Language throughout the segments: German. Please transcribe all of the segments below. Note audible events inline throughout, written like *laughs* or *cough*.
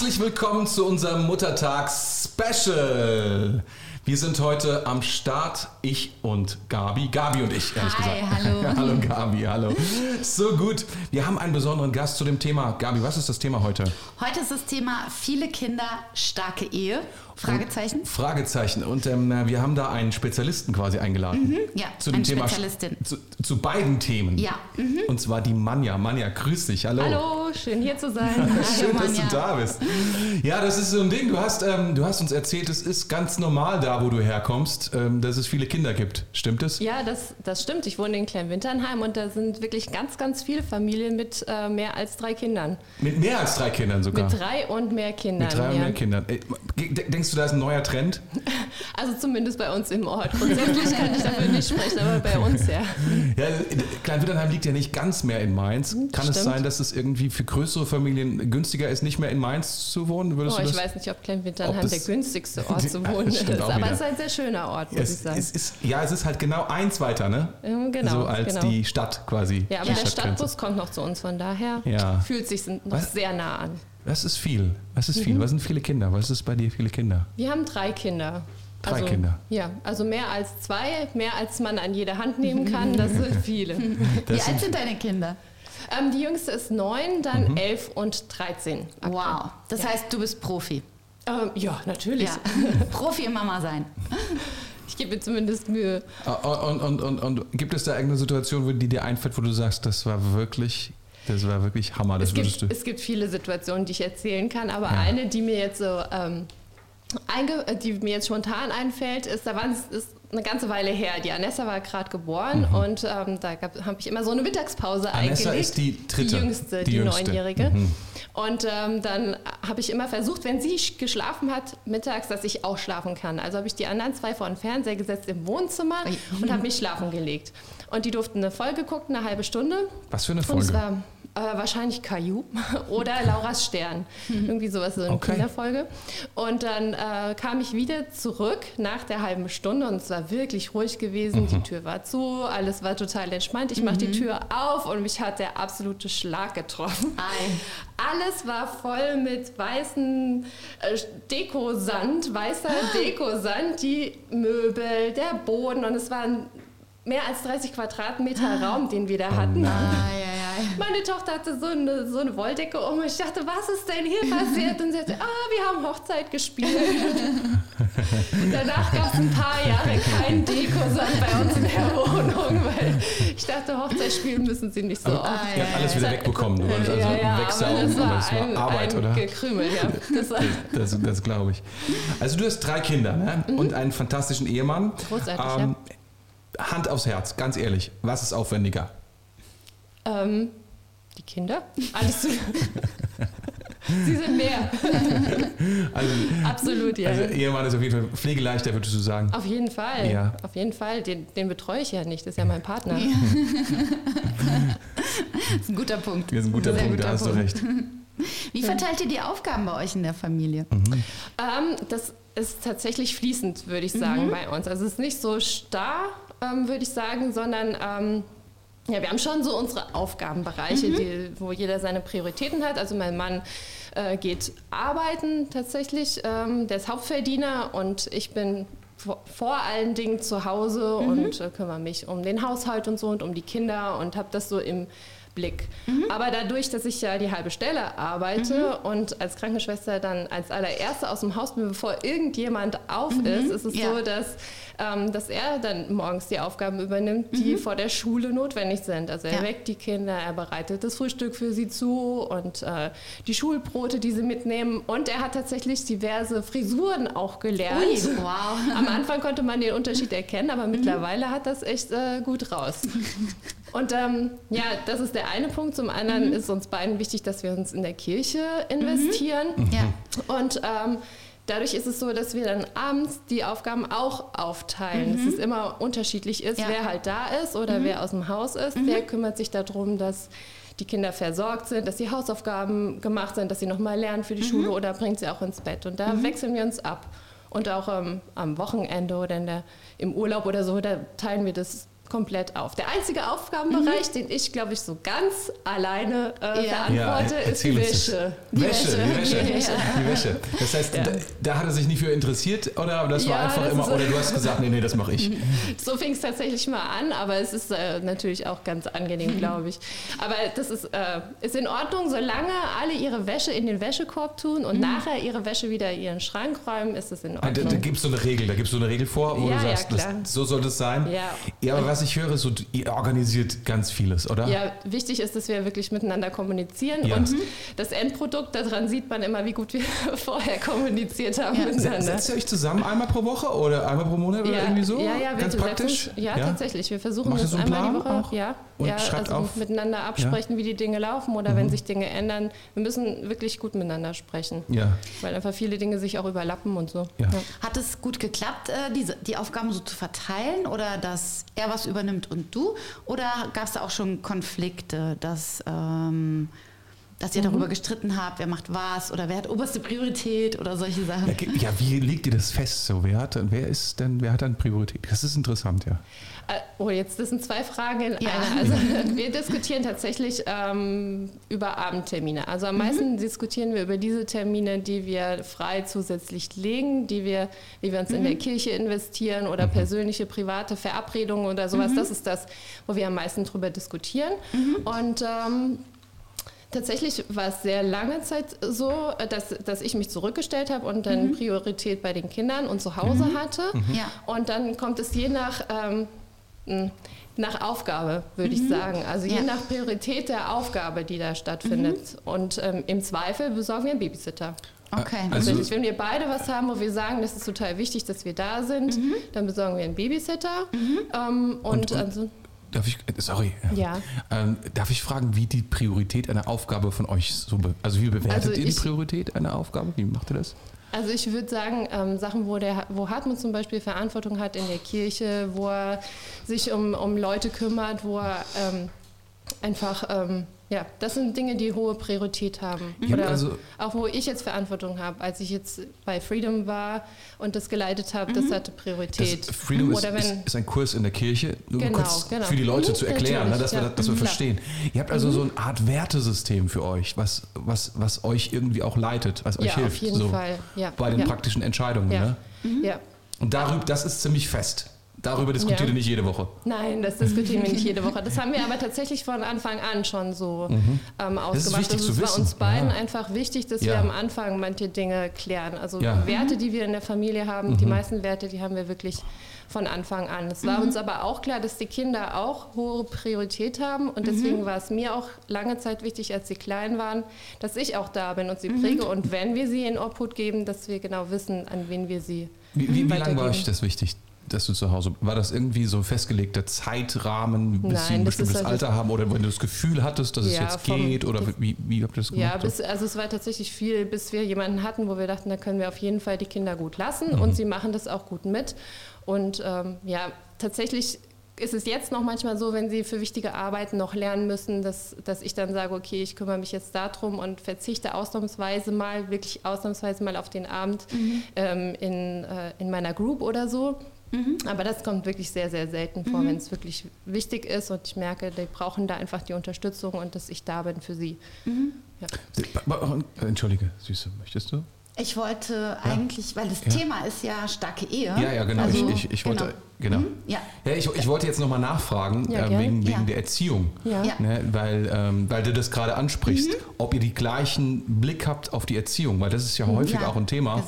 Herzlich willkommen zu unserem Muttertags-Special. Wir sind heute am Start, ich und Gabi. Gabi und ich, ehrlich Hi, gesagt. hallo. *laughs* hallo Gabi, hallo. So gut. Wir haben einen besonderen Gast zu dem Thema. Gabi, was ist das Thema heute? Heute ist das Thema viele Kinder, starke Ehe. Fragezeichen. Fragezeichen. Und ähm, wir haben da einen Spezialisten quasi eingeladen. Mhm, ja, zu dem eine Thema. Spezialistin. Zu, zu beiden Themen. Ja, mhm. Und zwar die Manja. Manja, grüß dich. Hallo. Hallo, schön hier zu sein. *laughs* Schön, dass Manja. du da bist. Ja, das ist so ein Ding. Du hast, ähm, du hast uns erzählt, es ist ganz normal da, wo du herkommst, ähm, dass es viele Kinder gibt. Stimmt es? Ja, das, das stimmt. Ich wohne in Kleinwinternheim und da sind wirklich ganz, ganz viele Familien mit äh, mehr als drei Kindern. Mit mehr als drei Kindern sogar. Mit drei und mehr Kindern. Mit drei und ja. mehr Kindern. Ey, de- Denkst du, da ist ein neuer Trend? *laughs* Also zumindest bei uns im Ort. Grundsätzlich kann ich dafür nicht sprechen, aber bei uns ja. Ja, Kleinwinternheim liegt ja nicht ganz mehr in Mainz. Kann es stimmt. sein, dass es irgendwie für größere Familien günstiger ist, nicht mehr in Mainz zu wohnen? Würdest Oh, ich weiß nicht, ob das- der günstigste *laughs* Ort zu wohnen ist. Aber wieder. es ist ein sehr schöner Ort, muss ich Es, sagen. es ist, ja, es ist halt genau eins weiter, ne? Genau, so als genau. die Stadt quasi. ja, aber der. Stadtbus kommt noch zu uns, von daher Ja. fühlt sich noch Was? sehr nah an. Das ist viel. Das ist Mhm. viel. Was sind viele Kinder? Was ist bei dir viele Kinder? Wir haben drei Kinder. Drei also, Kinder. Ja, also mehr als zwei, mehr als man an jede Hand nehmen kann, das sind *laughs* viele. Das Wie alt sind deine Kinder? ähm, die jüngste ist neun, dann Mhm. elf und 13. aktuell. Wow. Das heißt, du bist Profi. Ähm, ja, natürlich. Ja. *laughs* Profi im Mama sein. *laughs* Ich gebe mir zumindest Mühe. Und, und, und, und gibt es da irgendeine Situation, wo die dir einfällt, wo du sagst, das war wirklich, das war wirklich Hammer, das Es gibt, du. es gibt viele Situationen, die ich erzählen kann, aber Ja. eine, die mir jetzt so, ähm, äh, die mir jetzt spontan einfällt, ist, da war es ist eine ganze Weile her. Die Anessa war gerade geboren und ähm, da habe ich immer so eine Mittagspause Mhm. Anessa eingelegt. ist die dritte, Die jüngste, die die, jüngste. Neunjährige. Mhm. Und ähm, dann habe ich immer versucht, wenn sie sch- geschlafen hat, mittags, dass ich auch schlafen kann. Also habe ich die anderen zwei vor den Fernseher gesetzt im Wohnzimmer Ui. und habe mich schlafen gelegt. Und die durften eine Folge gucken, eine halbe Stunde. Was für eine Und es Folge? war äh, wahrscheinlich Caillou *laughs* oder Lauras Stern. Irgendwie sowas, so eine Okay. Kinderfolge. Und dann äh, kam ich wieder zurück nach der halben Stunde und es war wirklich ruhig gewesen. Mhm. Die Tür war zu, alles war total entspannt. Ich mache die Tür auf und mich hat der absolute Schlag getroffen. Ei. Alles war voll mit weißen äh, Dekosand, weißer *gasps* Dekosand, die Möbel, der Boden und es waren mehr als 30 Quadratmeter Raum, den wir da hatten. Ei, ei, ei. Meine Tochter hatte so eine, so eine Wolldecke um und ich dachte, was ist denn hier passiert? Und sie sagte, ah, wir haben Hochzeit gespielt. Danach gab es ein paar Jahre keinen Dekosand bei uns in der Wohnung, weil ich dachte, Hochzeit spielen müssen sie nicht so Aber oft. ihr habt alles wieder wegbekommen. Du wolltest also ja, ja, aber wegsaugen, das war, es war ein, Arbeit, ein oder? Gekrümel, ja. Das Das, das glaube ich. Also du hast drei Kinder ne? und einen fantastischen Ehemann. Mhm. Ähm, Großartig, Hand aufs Herz, ganz ehrlich, was ist aufwendiger? ähm, die Kinder. Alles zu. *laughs* sie sind mehr. *laughs* Also, Absolut, ja. also Ehemann ist auf jeden Fall pflegeleichter, würdest du sagen. auf jeden Fall. Ja. Auf jeden Fall. Den, den betreue ich ja nicht. Das ist ja mein Partner. *laughs* Das ist ein guter Punkt. Das ist ein guter Sehr Punkt, da guter hast du Punkt. recht. Wie verteilt ihr die Aufgaben bei euch in der Familie? Ähm, das ist tatsächlich fließend, würde ich sagen, bei uns. Also es ist nicht so starr, ähm, würde ich sagen, sondern ähm, ja, wir haben schon so unsere Aufgabenbereiche, die, wo jeder seine Prioritäten hat. Also mein Mann äh, geht arbeiten tatsächlich, ähm, der ist Hauptverdiener und ich bin vor, vor allen Dingen zu Hause und äh, kümmere mich um den Haushalt und so und um die Kinder und habe das so im Blick. Aber dadurch, dass ich ja die halbe Stelle arbeite und als Krankenschwester dann als allererste aus dem Haus bin, bevor irgendjemand auf ist, ist es Ja. so, dass, ähm, dass er dann morgens die Aufgaben übernimmt, die vor der Schule notwendig sind. Also er Ja. weckt die Kinder, er bereitet das Frühstück für sie zu und äh, die Schulbrote, die sie mitnehmen. Und er hat tatsächlich diverse Frisuren auch gelernt. Ui, wow. Am Anfang konnte man den Unterschied erkennen, aber mittlerweile hat das echt äh, gut raus. *laughs* Und ähm, ja, das ist der eine Punkt. Zum anderen ist uns beiden wichtig, dass wir uns in der Kirche investieren. Ja. Und ähm, dadurch ist es so, dass wir dann abends die Aufgaben auch aufteilen. Dass es immer unterschiedlich ist, Ja. wer halt da ist oder wer aus dem Haus ist. Wer kümmert sich darum, dass die Kinder versorgt sind, dass die Hausaufgaben gemacht sind, dass sie nochmal lernen für die Schule oder bringt sie auch ins Bett. Und da wechseln wir uns ab. Und auch ähm, am Wochenende oder in der, im Urlaub oder so, da teilen wir das komplett auf. Der einzige Aufgabenbereich, Mhm. den ich, glaube ich, so ganz alleine äh, Ja. verantworte, ist erzähl die. Wäsche. Die Wäsche, die Wäsche, Die Wäsche. die Wäsche. Das heißt, Ja. da, da hat er sich nicht für interessiert oder das war Ja, einfach das immer, ist- oder du hast gesagt, nee, nee, das mache ich. *laughs* So fing es tatsächlich mal an, aber es ist äh, natürlich auch ganz angenehm, glaube ich. Aber das ist, äh, ist in Ordnung, solange alle ihre Wäsche in den Wäschekorb tun und nachher ihre Wäsche wieder in ihren Schrank räumen, ist es in Da, da Ordnung. gibt es so eine Regel, da gibst du eine Regel vor, wo Ja, du ja, sagst, das, so soll das sein. Ja. ja, aber was ich höre, so, ihr organisiert ganz vieles, oder? Ja, wichtig ist, dass wir wirklich miteinander kommunizieren Ja. und das Endprodukt, daran sieht man immer, wie gut wir *laughs* vorher kommuniziert haben Ja. Miteinander. Setzt ihr euch zusammen einmal pro Woche oder einmal pro Monat oder irgendwie so? Ja, ja, wir ganz praktisch? Uns, ja, tatsächlich. Wir versuchen Macht das einmal die Plan Woche. auch? Ja, Und ja schreibt also auf? miteinander absprechen, wie die Dinge laufen oder wenn sich Dinge ändern. Wir müssen wirklich gut miteinander sprechen, Ja, weil einfach viele Dinge sich auch überlappen und so. Ja. Hat es gut geklappt, äh, diese, die Aufgaben so zu verteilen oder dass er was übernimmt und du? Oder gab es da auch schon Konflikte, dass, ähm, dass ihr darüber gestritten habt, wer macht was oder wer hat oberste Priorität oder solche Sachen? ja, ja, wie legt ihr das fest? So, wer hat, wer ist denn, wer hat dann Priorität? Das ist interessant, ja. Äh, Oh, jetzt das sind zwei Fragen in Ja. einer. Also *laughs* wir diskutieren tatsächlich ähm, über Abendtermine. Also am meisten diskutieren wir über diese Termine, die wir frei zusätzlich legen, die wir, wie wir uns in der Kirche investieren oder persönliche private Verabredungen oder sowas. Das ist das, wo wir am meisten drüber diskutieren. Und ähm, Tatsächlich war es sehr lange Zeit so, äh, dass, dass ich mich zurückgestellt habe und dann Priorität bei den Kindern und zu Hause hatte. Ja. Und dann kommt es je nach, ähm, nach Aufgabe, würde ich sagen. Also je Ja. nach Priorität der Aufgabe, die da stattfindet. Und ähm, im Zweifel besorgen wir einen Babysitter. Okay. Also- Tatsächlich, wenn wir beide was haben, wo wir sagen, das ist total wichtig, dass wir da sind, dann besorgen wir einen Babysitter. Ähm, und, Und- und- also, Darf ich, äh, sorry. Ja. Ähm, darf ich fragen, wie die Priorität einer Aufgabe von euch so, be also wie bewertet Also ihr die Priorität einer Aufgabe? Wie macht ihr das? Also ich würde sagen, ähm, Sachen, wo, der, wo Hartmut zum Beispiel Verantwortung hat in der Kirche, wo er sich um, um Leute kümmert, wo er ähm, einfach, ähm, ja, das sind Dinge, die hohe Priorität haben. Ja, Oder also- auch wo ich jetzt Verantwortung habe, als ich jetzt bei Freedom war und das geleitet habe, das hatte Das Priorität. Freedom ist, Oder wenn, ist, ist ein Kurs in der Kirche, nur Genau, kurz genau. für die Leute Mhm, zu erklären, ne, dass wir, ja. das- dass wir Mhm, klar. verstehen. Ihr habt also so eine Art Wertesystem für euch, was, was, was euch irgendwie auch leitet, was euch Ja, auf hilft. jeden so, Fall, ja, Bei den praktischen Entscheidungen. ja, Ne? ja. Und darüber, das ist ziemlich fest. Darüber diskutiert Ja. ihr nicht jede Woche. Nein, das diskutieren wir nicht jede Woche. Das haben wir aber tatsächlich von Anfang an schon so ähm, ausgemacht. Mhm. wichtig also zu es war wissen. uns beiden Ja. einfach wichtig, dass Ja. wir am Anfang manche Dinge klären. Also Ja. Mhm. Werte, die wir in der Familie haben, die meisten Werte, die haben wir wirklich von Anfang an. Es war uns aber auch klar, dass die Kinder auch hohe Priorität haben und deswegen war es mir auch lange Zeit wichtig, als sie klein waren, dass ich auch da bin und sie präge und wenn wir sie in Obhut geben, dass wir genau wissen, an wen wir sie Wie, wie, wie lange war euch das wichtig, dass du zu Hause War das irgendwie so ein festgelegter Zeitrahmen, bis Nein, sie ein bestimmtes also- Alter haben oder wenn du das Gefühl hattest, dass es Ja, jetzt vom- geht oder wie, wie habt ihr das Ja, gemacht? bis, also es war tatsächlich viel, bis wir jemanden hatten, wo wir dachten, da können wir auf jeden Fall die Kinder gut lassen Mhm. und sie machen das auch gut mit. Und ähm, ja, tatsächlich ist es jetzt noch manchmal so, wenn sie für wichtige Arbeiten noch lernen müssen, dass, dass ich dann sage, okay, ich kümmere mich jetzt darum und verzichte ausnahmsweise mal, wirklich ausnahmsweise mal auf den Abend ähm, in, äh, in meiner Group oder so. Aber das kommt wirklich sehr, sehr selten vor, wenn es wirklich wichtig ist und ich merke, die brauchen da einfach die Unterstützung und dass ich da bin für sie. Ja. Entschuldige, Süße, möchtest du? Ich wollte eigentlich, weil das Ja. Thema ist ja starke Ehe. Ja, ja, genau. Also, ich, ich, ich wollte, genau. Mhm, Ja. Ja, ich, ich wollte jetzt nochmal nachfragen, Ja, äh, wegen, wegen Ja. der Erziehung. Ne, weil, ähm, weil du das gerade ansprichst, ob ihr die gleichen Blick habt auf die Erziehung, weil das ist ja häufig Ja. auch ein Thema.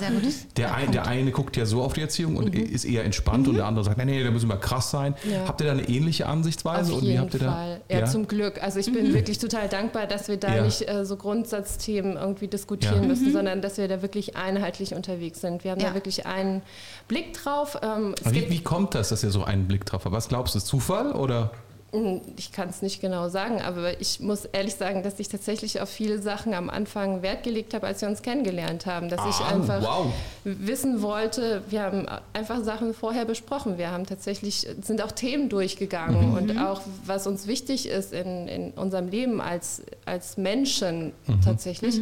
Der, ein, der eine guckt ja so auf die Erziehung und ist eher entspannt und der andere sagt, nee, nee, da müssen wir krass sein. Ja. Habt ihr da eine ähnliche Ansichtsweise? Auf jeden habt ihr da? Fall. Ja, zum Glück. Also ich bin wirklich total dankbar, dass wir da Ja. nicht äh, so Grundsatzthemen irgendwie diskutieren Ja. müssen, sondern dass wir da wirklich einheitlich unterwegs sind. Wir haben Ja. da wirklich einen Blick drauf. Ähm, Wie, gibt, wie kommt das, dass ihr so einen Blick drauf habt? Was glaubst du, ist Zufall oder? ich kann es nicht genau sagen, aber ich muss ehrlich sagen, dass ich tatsächlich auf viele Sachen am Anfang Wert gelegt habe, als wir uns kennengelernt haben. Dass ich Ah, einfach wow. wissen wollte, wir haben einfach Sachen vorher besprochen. Wir haben tatsächlich, sind auch Themen durchgegangen Mhm. und auch, was uns wichtig ist in, in unserem Leben als, als Menschen Mhm. tatsächlich.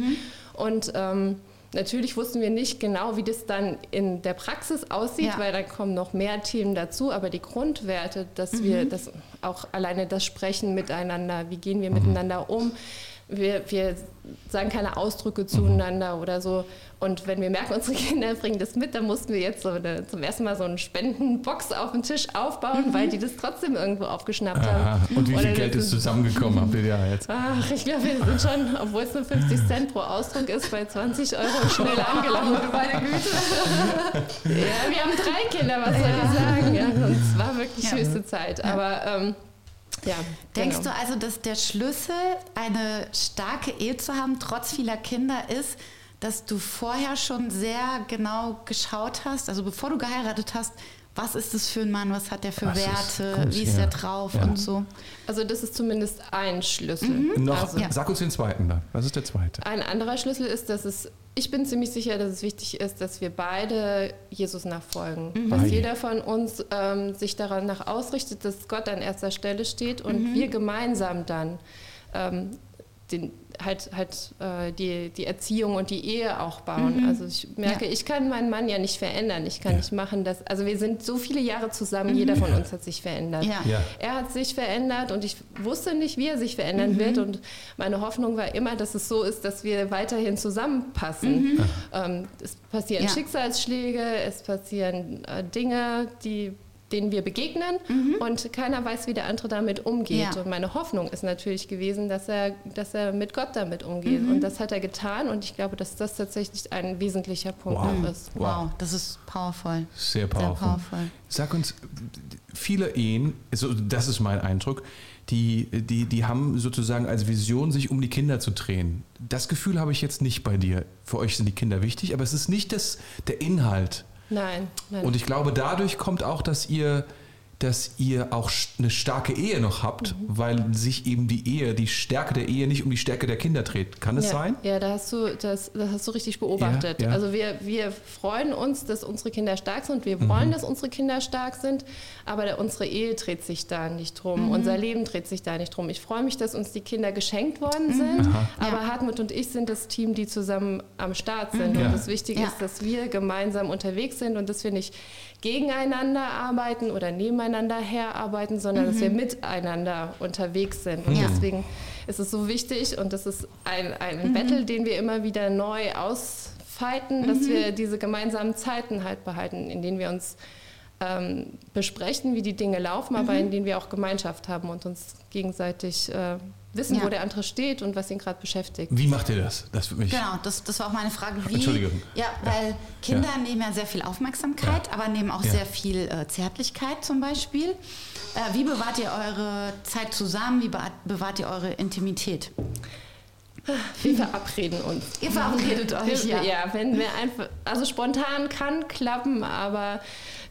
Und ähm, natürlich wussten wir nicht genau, wie das dann in der Praxis aussieht, Ja. weil da kommen noch mehr Themen dazu. Aber die Grundwerte, dass Mhm. wir das auch alleine das Sprechen miteinander, wie gehen wir miteinander um, wir, wir sagen keine Ausdrücke zueinander oder so. Und wenn wir merken, unsere Kinder *laughs* bringen das mit, dann mussten wir jetzt so eine, zum ersten Mal so eine Spendenbox auf den Tisch aufbauen, weil die das trotzdem irgendwo aufgeschnappt Aha. haben. Und wie viel Geld ist zusammengekommen, habt ihr ja jetzt? Ach, ich glaube, wir sind schon, obwohl es nur 50 Cent pro Ausdruck ist, bei 20 Euro schnell *laughs* angelangt. Meine Güte. Ja, wir haben drei Kinder, was soll ich sagen? Ja, es war wirklich Ja. höchste Zeit. Aber ähm, ja. Denkst genau. du also, dass der Schlüssel, eine starke Ehe zu haben, trotz vieler Kinder, ist, dass du vorher schon sehr genau geschaut hast, also bevor du geheiratet hast, was ist das für ein Mann, was hat der für Das ist Werte, gut, wie ist ja. der drauf Ja. und so? Also das ist zumindest ein Schlüssel. Noch, Also, Ja. Sag uns den zweiten dann. Was ist der zweite? Ein anderer Schlüssel ist, dass es, ich bin ziemlich sicher, dass es wichtig ist, dass wir beide Jesus nachfolgen. Mhm. Dass je. jeder von uns ähm, sich daran nach ausrichtet, dass Gott an erster Stelle steht und Mhm. wir gemeinsam dann ähm, den, halt, halt äh, die, die Erziehung und die Ehe auch bauen. Also ich merke, Mhm. Ja. ich kann meinen Mann ja nicht verändern. Ich kann Ja. nicht machen, dass. Also wir sind so viele Jahre zusammen, jeder von uns hat sich verändert. Mhm. Ja. Ja. Er hat sich verändert und ich wusste nicht, wie er sich Mhm. verändern wird. Und meine Hoffnung war immer, dass es so ist, dass wir weiterhin zusammenpassen. Ähm, es passieren Mhm. Ja. Schicksalsschläge, es passieren äh, Dinge, die denen wir begegnen und keiner weiß, wie der andere damit umgeht. Mhm. Ja. Und meine Hoffnung ist natürlich gewesen, dass er, dass er mit Gott damit umgeht. Mhm. Und das hat er getan und ich glaube, dass das tatsächlich ein wesentlicher Punkt Wow. auch ist. Wow. Wow, das ist powerful. Sehr Sehr powerful. powerful. Sag uns, viele Ehen, so, das ist mein Eindruck, die, die, die haben sozusagen als Vision, sich um die Kinder zu drehen. Das Gefühl habe ich jetzt nicht bei dir. Für euch sind die Kinder wichtig, aber es ist nicht das, der Inhalt. Nein, nein. Und ich glaube, dadurch kommt auch, dass ihr, dass ihr auch eine starke Ehe noch habt, Mhm. weil sich eben die Ehe, die Stärke der Ehe nicht um die Stärke der Kinder dreht. Kann es ja, sein? Ja, da hast du, das, das hast du richtig beobachtet. Ja, ja. Also wir, wir freuen uns, dass unsere Kinder stark sind. Wir Mhm. wollen, dass unsere Kinder stark sind, aber der, unsere Ehe dreht sich da nicht drum. Mhm. Unser Leben dreht sich da nicht drum. Ich freue mich, dass uns die Kinder geschenkt worden sind, Aha. aber Hartmut und ich sind das Team, die zusammen am Start sind. Ja. Und das Wichtige Ja. ist, dass wir gemeinsam unterwegs sind und dass wir nicht gegeneinander arbeiten oder nebeneinander herarbeiten, sondern dass wir miteinander unterwegs sind. Und Ja. deswegen ist es so wichtig und das ist ein, ein Battle, den wir immer wieder neu ausfeiten, dass wir diese gemeinsamen Zeiten halt behalten, in denen wir uns ähm, besprechen, wie die Dinge laufen, aber in denen wir auch Gemeinschaft haben und uns gegenseitig äh, wissen, Ja. wo der andere steht und was ihn gerade beschäftigt. Wie macht ihr das? Das würde mich. Genau, das, das war auch meine Frage. Wie, Entschuldigung. Ja, weil Kinder nehmen ja sehr viel Aufmerksamkeit, aber nehmen auch Ja. sehr viel äh, Zärtlichkeit zum Beispiel. Äh, wie bewahrt ihr eure Zeit zusammen? Wie be- bewahrt ihr eure Intimität? Wir verabreden uns. Ihr verabredet *laughs* euch, ja. Ja, wenn wir einfach, also spontan kann klappen, aber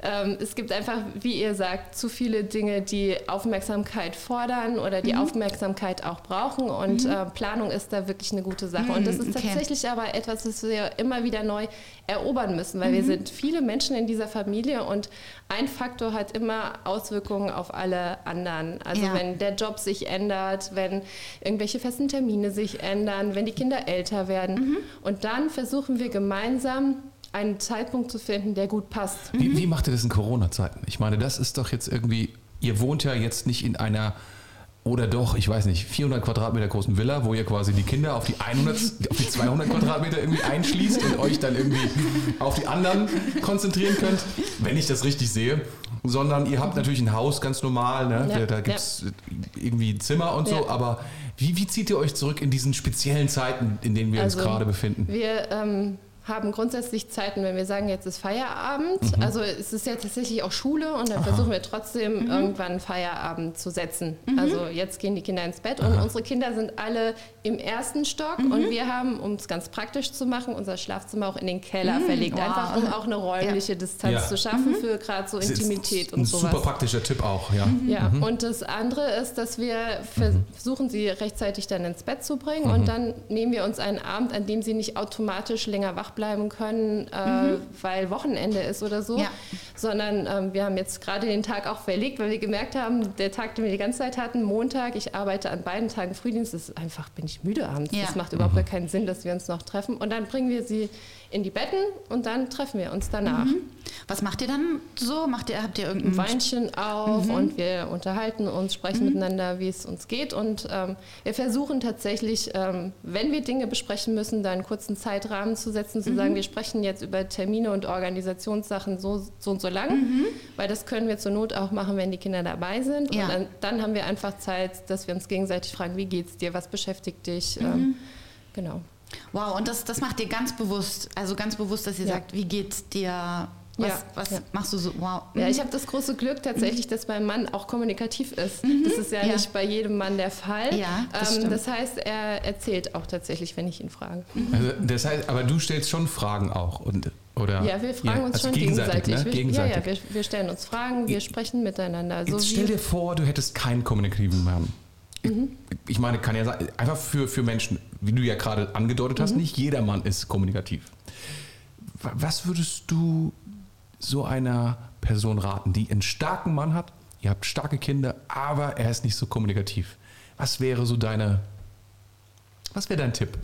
ähm, es gibt einfach, wie ihr sagt, zu viele Dinge, die Aufmerksamkeit fordern oder Mhm. die Aufmerksamkeit auch brauchen und äh, Planung ist da wirklich eine gute Sache. Und das ist Mhm, okay. tatsächlich aber etwas, was wir immer wieder neu erobern müssen, weil wir Mhm. sind viele Menschen in dieser Familie und ein Faktor hat immer Auswirkungen auf alle anderen. Also Ja. wenn der Job sich ändert, wenn irgendwelche festen Termine sich ändern, wenn die Kinder älter werden. Mhm. Und dann versuchen wir gemeinsam einen Zeitpunkt zu finden, der gut passt. Wie, wie macht ihr das in Corona-Zeiten? Ich meine, das ist doch jetzt irgendwie, ihr wohnt ja jetzt nicht in einer, oder doch, ich weiß nicht, 400 Quadratmeter großen Villa, wo ihr quasi die Kinder auf die 100, auf die 200 Quadratmeter irgendwie einschließt und euch dann irgendwie auf die anderen konzentrieren könnt, wenn ich das richtig sehe. Sondern ihr habt natürlich ein Haus ganz normal, ne? Ja, da gibt es irgendwie ein Zimmer und so, Ja. aber wie, wie zieht ihr euch zurück in diesen speziellen Zeiten, in denen wir Also, uns gerade befinden? Wir ähm, haben grundsätzlich Zeiten, wenn wir sagen, jetzt ist Feierabend. Mhm. Also es ist ja tatsächlich auch Schule und dann versuchen wir trotzdem irgendwann Feierabend zu setzen. Also jetzt gehen die Kinder ins Bett und unsere Kinder sind alle im ersten Stock und wir haben, um es ganz praktisch zu machen, unser Schlafzimmer auch in den Keller verlegt. wow. Einfach um auch eine räumliche Distanz Ja. zu schaffen für gerade so Intimität ein und sowas. super praktischer Tipp auch, ja. Ja, und das andere ist, dass wir versuchen, sie rechtzeitig dann ins Bett zu bringen Mhm. und dann nehmen wir uns einen Abend, an dem sie nicht automatisch länger wach bleiben können, äh, weil Wochenende ist oder so, Ja. sondern ähm, wir haben jetzt gerade den Tag auch verlegt, weil wir gemerkt haben, der Tag, den wir die ganze Zeit hatten, Montag, ich arbeite an beiden Tagen Frühdienst, das ist einfach, bin ich müde abends. Ja. Das macht überhaupt gar keinen Sinn, dass wir uns noch treffen. Und dann bringen wir sie in die Betten und dann treffen wir uns danach. Was macht ihr dann so? Macht ihr, habt ihr irgendein ein Weinchen auf und wir unterhalten uns, sprechen miteinander, wie es uns geht. Und ähm, wir versuchen tatsächlich, ähm, wenn wir Dinge besprechen müssen, da einen kurzen Zeitrahmen zu setzen, zu sagen, wir sprechen jetzt über Termine und Organisationssachen so, so und so lang, weil das können wir zur Not auch machen, wenn die Kinder dabei sind. Ja. Und dann, dann haben wir einfach Zeit, dass wir uns gegenseitig fragen, wie geht's dir, was beschäftigt dich. Ähm, genau. Wow, und das, das macht ihr ganz bewusst. Also ganz bewusst, dass ihr Ja. sagt, wie geht's dir? Was, Ja, was ja. machst du so? Wow. Ja, ich habe das große Glück tatsächlich, dass mein Mann auch kommunikativ ist. Das ist ja, Ja. nicht bei jedem Mann der Fall. Ja, das ähm, stimmt. das heißt, er erzählt auch tatsächlich, wenn ich ihn frage. Also das heißt, aber du stellst schon Fragen auch und oder Ja, wir fragen uns also schon gegenseitig, gegenseitig. Ne? Wir, gegenseitig. Ja, ja, wir, wir stellen uns Fragen, wir sprechen miteinander. So Jetzt wie, stell dir vor, du hättest keinen kommunikativen Mann. Ich- Mhm. Ich meine, kann ja sein, einfach für, für Menschen, wie du ja gerade angedeutet Mhm. hast, nicht jeder Mann ist kommunikativ. Wa- Was würdest du so einer Person raten, die einen starken Mann hat, ihr habt starke Kinder, aber er ist nicht so kommunikativ? Was wäre so deine, was wäre dein Tipp?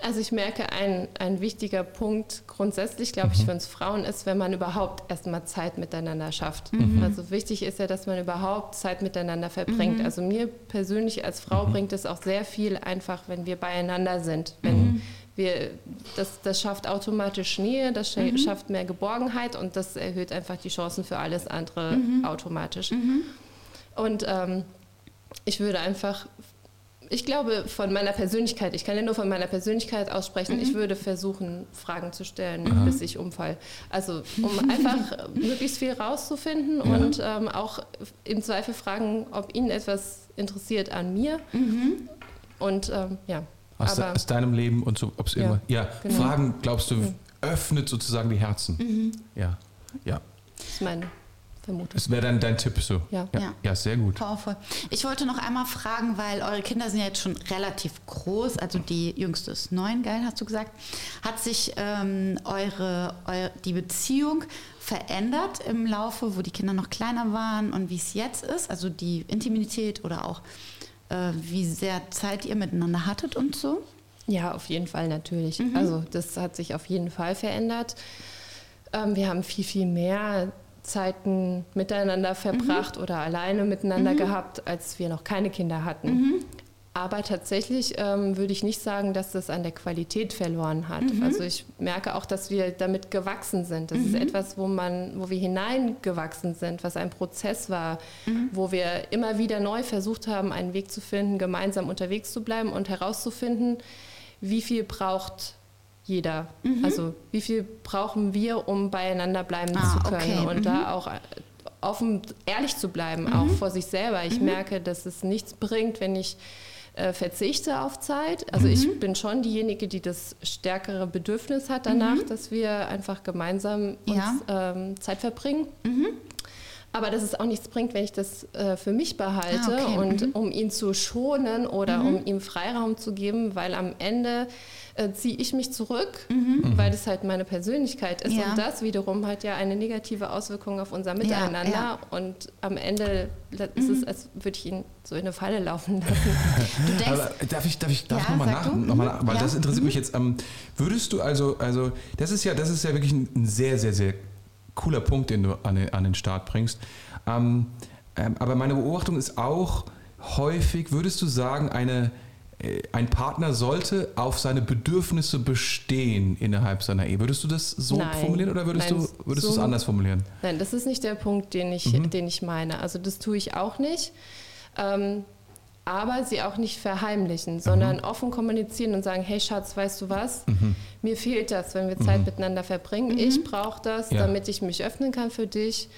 Also ich merke, ein, ein wichtiger Punkt grundsätzlich, glaube ich, für uns Frauen ist, wenn man überhaupt erstmal Zeit miteinander schafft. Also wichtig ist ja, dass man überhaupt Zeit miteinander verbringt. Also mir persönlich als Frau bringt es auch sehr viel einfach, wenn wir beieinander sind. Wenn wir, das, das schafft automatisch Nähe, das scha- schafft mehr Geborgenheit und das erhöht einfach die Chancen für alles andere automatisch. Und ähm, ich würde einfach, ich glaube von meiner Persönlichkeit, ich kann ja nur von meiner Persönlichkeit aussprechen, ich würde versuchen, Fragen zu stellen, bis ich umfall. Also um *laughs* einfach möglichst viel rauszufinden Ja. und ähm, auch im Zweifel fragen, ob Ihnen etwas interessiert an mir. Und ähm, ja, Aus, de, aus deinem Leben und so, ob es Ja, immer. Ja, genau. Fragen, glaubst du, öffnet sozusagen die Herzen. Ja, ja. das ist meine Vermutung. Das wäre dann dein Tipp so. Ja. ja. Ja. Ja, sehr gut. Powerful. Ich wollte noch einmal fragen, weil eure Kinder sind ja jetzt schon relativ groß, also die jüngste ist neun, geil, hast du gesagt. Hat sich ähm, eure, eu die Beziehung verändert im Laufe, wo die Kinder noch kleiner waren und wie es jetzt ist? Also die Intimität oder auch äh, wie sehr Zeit ihr miteinander hattet und so? Ja, auf jeden Fall natürlich. Also das hat sich auf jeden Fall verändert. Ähm, wir haben viel, viel mehr Zeiten miteinander verbracht oder alleine miteinander gehabt, als wir noch keine Kinder hatten. Aber tatsächlich ähm, würde ich nicht sagen, dass das an der Qualität verloren hat. Also ich merke auch, dass wir damit gewachsen sind. Das ist etwas, wo man, wo wir hineingewachsen sind, was ein Prozess war, wo wir immer wieder neu versucht haben, einen Weg zu finden, gemeinsam unterwegs zu bleiben und herauszufinden, wie viel braucht jeder. Also wie viel brauchen wir, um beieinander bleiben Ah, zu können okay. und da auch äh, offen, ehrlich zu bleiben, auch vor sich selber. Ich merke, dass es nichts bringt, wenn ich äh, verzichte auf Zeit. Also ich bin schon diejenige, die das stärkere Bedürfnis hat danach, dass wir einfach gemeinsam uns Ja. ähm, Zeit verbringen. Aber dass es auch nichts bringt, wenn ich das äh, für mich behalte Ah, okay. und um ihn zu schonen oder um ihm Freiraum zu geben, weil am Ende äh, ziehe ich mich zurück, weil das halt meine Persönlichkeit ist. Ja. Und das wiederum hat ja eine negative Auswirkung auf unser Miteinander. ja. Und am Ende ist es, als würde ich ihn so in eine Falle laufen lassen. *laughs* Du denkst, Aber darf ich, darf ich darf Ja, nochmal nach, noch mal nach, weil Ja. das interessiert mich jetzt. Ähm, würdest du also, also das ist ja, das ist ja wirklich ein, ein sehr, sehr, sehr cooler Punkt, den du an den, an den Start bringst. Ähm, ähm, aber meine Beobachtung ist auch häufig, würdest du sagen, eine, äh, ein Partner sollte auf seine Bedürfnisse bestehen innerhalb seiner Ehe. Würdest du das so Nein. formulieren oder würdest Nein, du würdest du es so- anders formulieren? Nein, das ist nicht der Punkt, den ich, Mhm. den ich meine. Also das tue ich auch nicht. Ähm, aber sie auch nicht verheimlichen, sondern Mhm. offen kommunizieren und sagen, hey Schatz, weißt du was? Mhm. Mir fehlt das, wenn wir Zeit miteinander verbringen. Ich brauche das, Ja. damit ich mich öffnen kann für dich.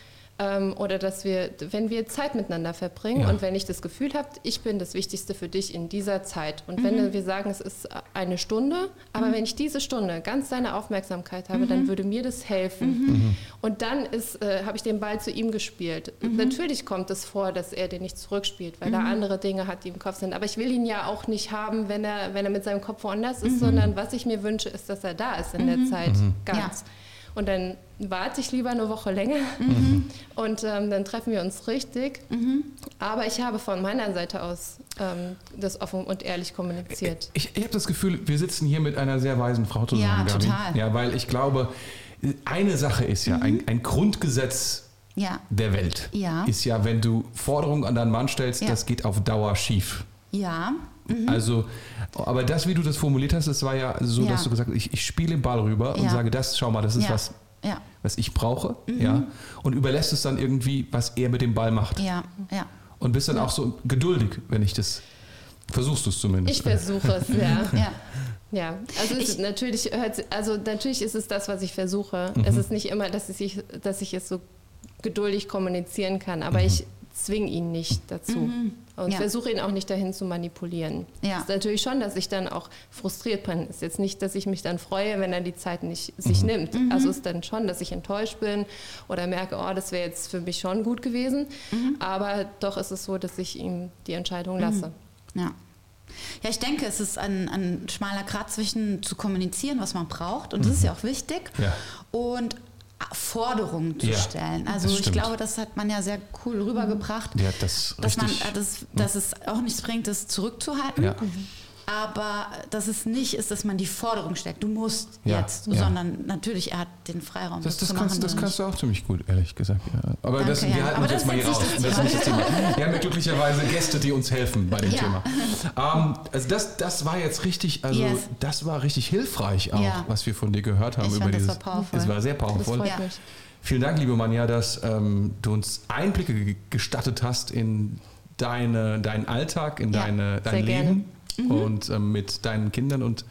Ähm, oder dass wir, wenn wir Zeit miteinander verbringen Ja. und wenn ich das Gefühl habe, ich bin das Wichtigste für dich in dieser Zeit. Und wenn wir sagen, es ist eine Stunde, aber wenn ich diese Stunde ganz deine Aufmerksamkeit habe, dann würde mir das helfen. Und dann ist, äh, habe ich den Ball zu ihm gespielt. Natürlich kommt es vor, dass er den nicht zurückspielt, weil er andere Dinge hat, die im Kopf sind. Aber ich will ihn ja auch nicht haben, wenn er, wenn er mit seinem Kopf woanders ist, sondern was ich mir wünsche, ist, dass er da ist in der Zeit ganz. Ja. Und dann warte ich lieber eine Woche länger Mhm. und ähm, dann treffen wir uns richtig. Aber ich habe von meiner Seite aus ähm, das offen und ehrlich kommuniziert. Ich, ich habe das Gefühl, wir sitzen hier mit einer sehr weisen Frau zusammen, Ja, Gabi. total. Ja, weil ich glaube, eine Sache ist ja, ein, ein Grundgesetz Ja, der Welt Ja. ist ja, wenn du Forderungen an deinen Mann stellst, Ja. das geht auf Dauer schief. ja, Also, aber das, wie du das formuliert hast, das war ja so, Ja. dass du gesagt hast, ich, ich spiele den Ball rüber und Ja. sage, das, schau mal, das ist ja, was, ja, was ich brauche, ja, und überlässt es dann irgendwie, was er mit dem Ball macht. ja, ja. Und bist dann auch so geduldig, wenn ich das, versuchst du es zumindest. Ich versuche es, ja. *laughs* ja. Ja, also Ich- ist natürlich hört also natürlich ist es das, was ich versuche. Mhm. Es ist nicht immer, dass ich, dass ich es so geduldig kommunizieren kann, Mhm. aber ich zwinge ihn nicht dazu und Ja. versuche ihn auch nicht dahin zu manipulieren. Ja. Es ist natürlich schon, dass ich dann auch frustriert bin. Es ist jetzt nicht, dass ich mich dann freue, wenn er die Zeit nicht Mhm. sich nimmt. Also es ist dann schon, dass ich enttäuscht bin oder merke, oh, das wäre jetzt für mich schon gut gewesen. Aber doch ist es so, dass ich ihm die Entscheidung lasse. Ja. Ja, ich denke, es ist ein, ein schmaler Grat zwischen zu kommunizieren, was man braucht, und das ist ja auch wichtig, Ja. und Forderungen zu Ja, stellen. Also ich stimmt. glaube, das hat man ja sehr cool rübergebracht, Ja, das dass, man, richtig. äh, das, dass es auch nichts bringt, das zurückzuhalten. Ja. Aber dass es nicht ist, dass man die Forderung steckt, du musst Ja, jetzt, ja. sondern natürlich, er hat den Freiraum, Das, das, zu kannst, machen. das kannst du auch ziemlich gut, ehrlich gesagt. Ja. Aber Danke, das, wir ja. halten uns das jetzt mal hier raus. das Das das. *laughs* Wir haben ja glücklicherweise Gäste, die uns helfen bei dem Ja. Thema. Ähm, also das, das war jetzt richtig, also Yes. das war richtig hilfreich auch, Ja. was wir von dir gehört haben Ich über fand, das dieses. war powerful. Es war sehr Das powerful. freut Ja. mich. Vielen Dank, liebe Manja, dass ähm, du uns Einblicke ge- gestattet hast in deine, deinen Alltag, in Ja, deine, dein sehr gerne. Leben und ähm, mit deinen Kindern und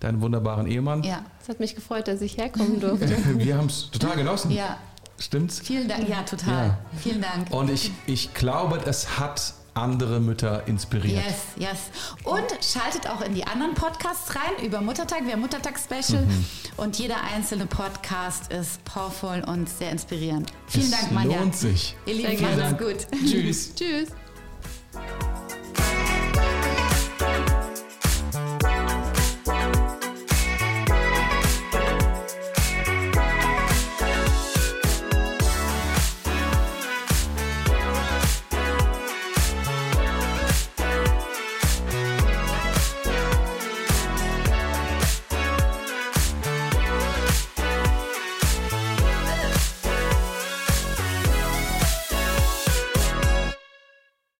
deinem wunderbaren Ehemann. Ja, Es hat mich gefreut, dass ich herkommen durfte. *laughs* Wir haben es total genossen. ja, Stimmt's? vielen Dank. Ja, total. Ja. Vielen Dank. Und ich, ich glaube, es hat andere Mütter inspiriert. Yes, yes. Und schaltet auch in die anderen Podcasts rein über Muttertag. Wir haben Muttertag-Special Mhm. und jeder einzelne Podcast ist powerful und sehr inspirierend. Vielen es Dank, Manja. lohnt sich. Ihr Lieben, macht es gut. Tschüss. *laughs* Tschüss.